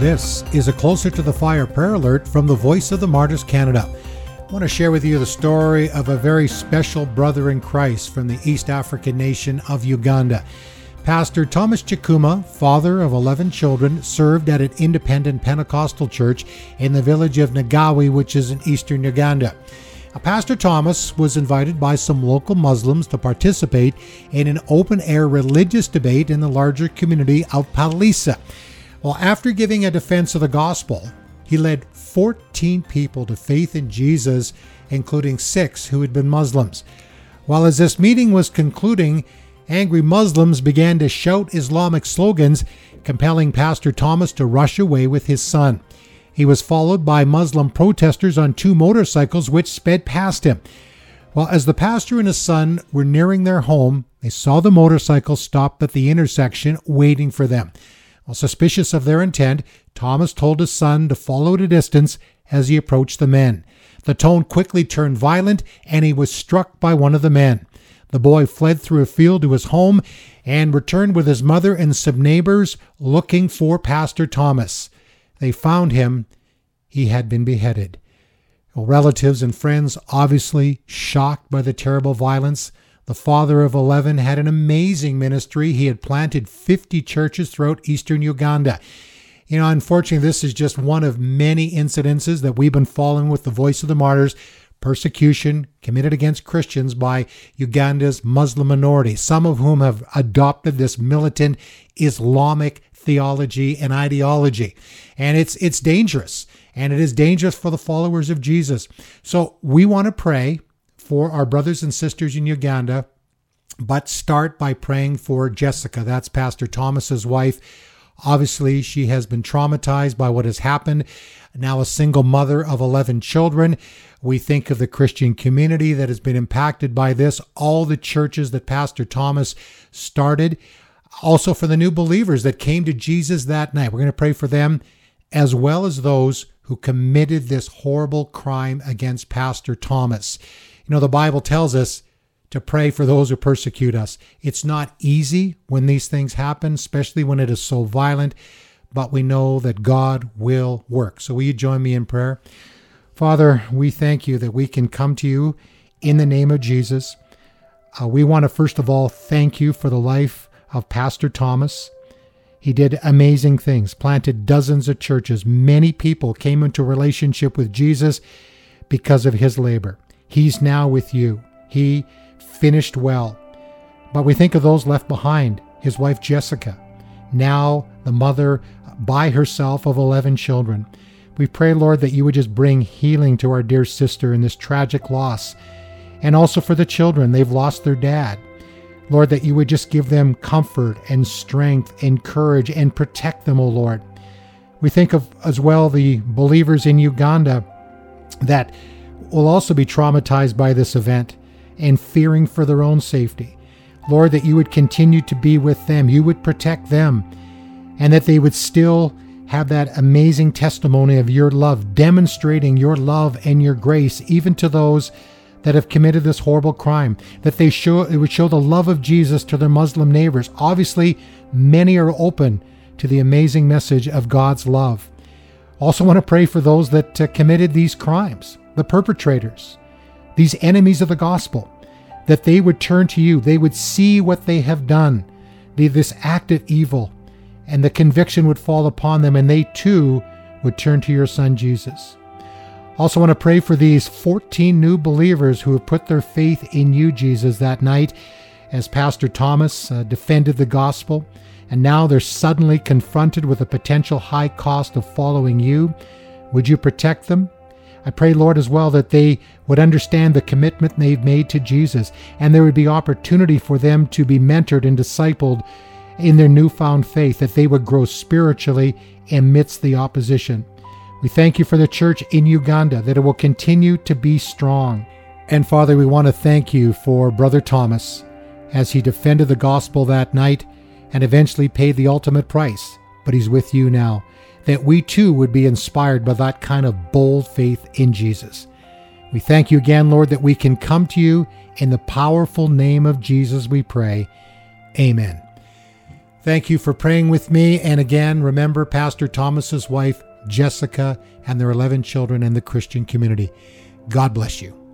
This is a Closer to the Fire prayer alert from the Voice of the Martyrs Canada. I want to share with you the story of a very special brother in Christ from the East African nation of Uganda. Pastor Thomas Chikuma, father of 11 children, served at an independent Pentecostal church in the village of Nagawi, which is in eastern Uganda. Pastor Thomas was invited by some local Muslims to participate in an open air religious debate in the larger community of Pallisa. Well, after giving a defense of the gospel, he led 14 people to faith in Jesus, including six who had been Muslims. While as this meeting was concluding, angry Muslims began to shout Islamic slogans, compelling Pastor Thomas to rush away with his son. He was followed by Muslim protesters on two motorcycles which sped past him. Well, as the pastor and his son were nearing their home, they saw the motorcycle stop at the intersection waiting for them. While suspicious of their intent, Thomas told his son to follow at a distance as he approached the men. The tone quickly turned violent, and he was struck by one of the men. The boy fled through a field to his home and returned with his mother and some neighbors looking for Pastor Thomas. They found him. He had been beheaded. Relatives and friends, obviously shocked by the terrible violence. The father of 11 had an amazing ministry. He had planted 50 churches throughout eastern Uganda. You know, unfortunately, this is just one of many incidences that we've been following with the Voice of the Martyrs persecution committed against Christians by Uganda's Muslim minority, some of whom have adopted this militant Islamic theology and ideology. And it's it's dangerous. And it is dangerous for the followers of Jesus. So we want to pray for our brothers and sisters in Uganda, but start by praying for Jessica. That's Pastor Thomas's wife. Obviously, she has been traumatized by what has happened. Now, a single mother of 11 children. We think of the Christian community that has been impacted by this, all the churches that Pastor Thomas started also for the new believers that came to Jesus that night. We're going to pray for them as well as those who committed this horrible crime against Pastor Thomas. You know, the Bible tells us to pray for those who persecute us. It's not easy when these things happen, especially when it is so violent, but we know that God will work. So, will you join me in prayer? Father, we thank you that we can come to you in the name of Jesus. Uh, we want to first of all thank you for the life of Pastor Thomas. He did amazing things, planted dozens of churches. Many people came into relationship with Jesus because of his labor. He's now with you. He finished well. But we think of those left behind his wife Jessica, now the mother by herself of 11 children. We pray, Lord, that you would just bring healing to our dear sister in this tragic loss. And also for the children, they've lost their dad. Lord, that you would just give them comfort and strength and courage and protect them, O oh Lord. We think of as well the believers in Uganda that will also be traumatized by this event and fearing for their own safety. Lord, that you would continue to be with them, you would protect them, and that they would still have that amazing testimony of your love, demonstrating your love and your grace even to those that have committed this horrible crime, that they show it would show the love of Jesus to their Muslim neighbors. Obviously, many are open to the amazing message of God's love. Also want to pray for those that uh, committed these crimes, the perpetrators, these enemies of the gospel, that they would turn to you, they would see what they have done, this act of evil, and the conviction would fall upon them, and they too would turn to your Son Jesus. Also, want to pray for these 14 new believers who have put their faith in you, Jesus, that night as Pastor Thomas uh, defended the gospel. And now they're suddenly confronted with a potential high cost of following you. Would you protect them? I pray, Lord, as well, that they would understand the commitment they've made to Jesus, and there would be opportunity for them to be mentored and discipled in their newfound faith, that they would grow spiritually amidst the opposition. We thank you for the church in Uganda, that it will continue to be strong. And Father, we want to thank you for Brother Thomas as he defended the gospel that night and eventually paid the ultimate price. But he's with you now, that we too would be inspired by that kind of bold faith in Jesus. We thank you again, Lord, that we can come to you in the powerful name of Jesus, we pray. Amen. Thank you for praying with me. And again, remember Pastor Thomas's wife, Jessica, and their 11 children and the Christian community. God bless you.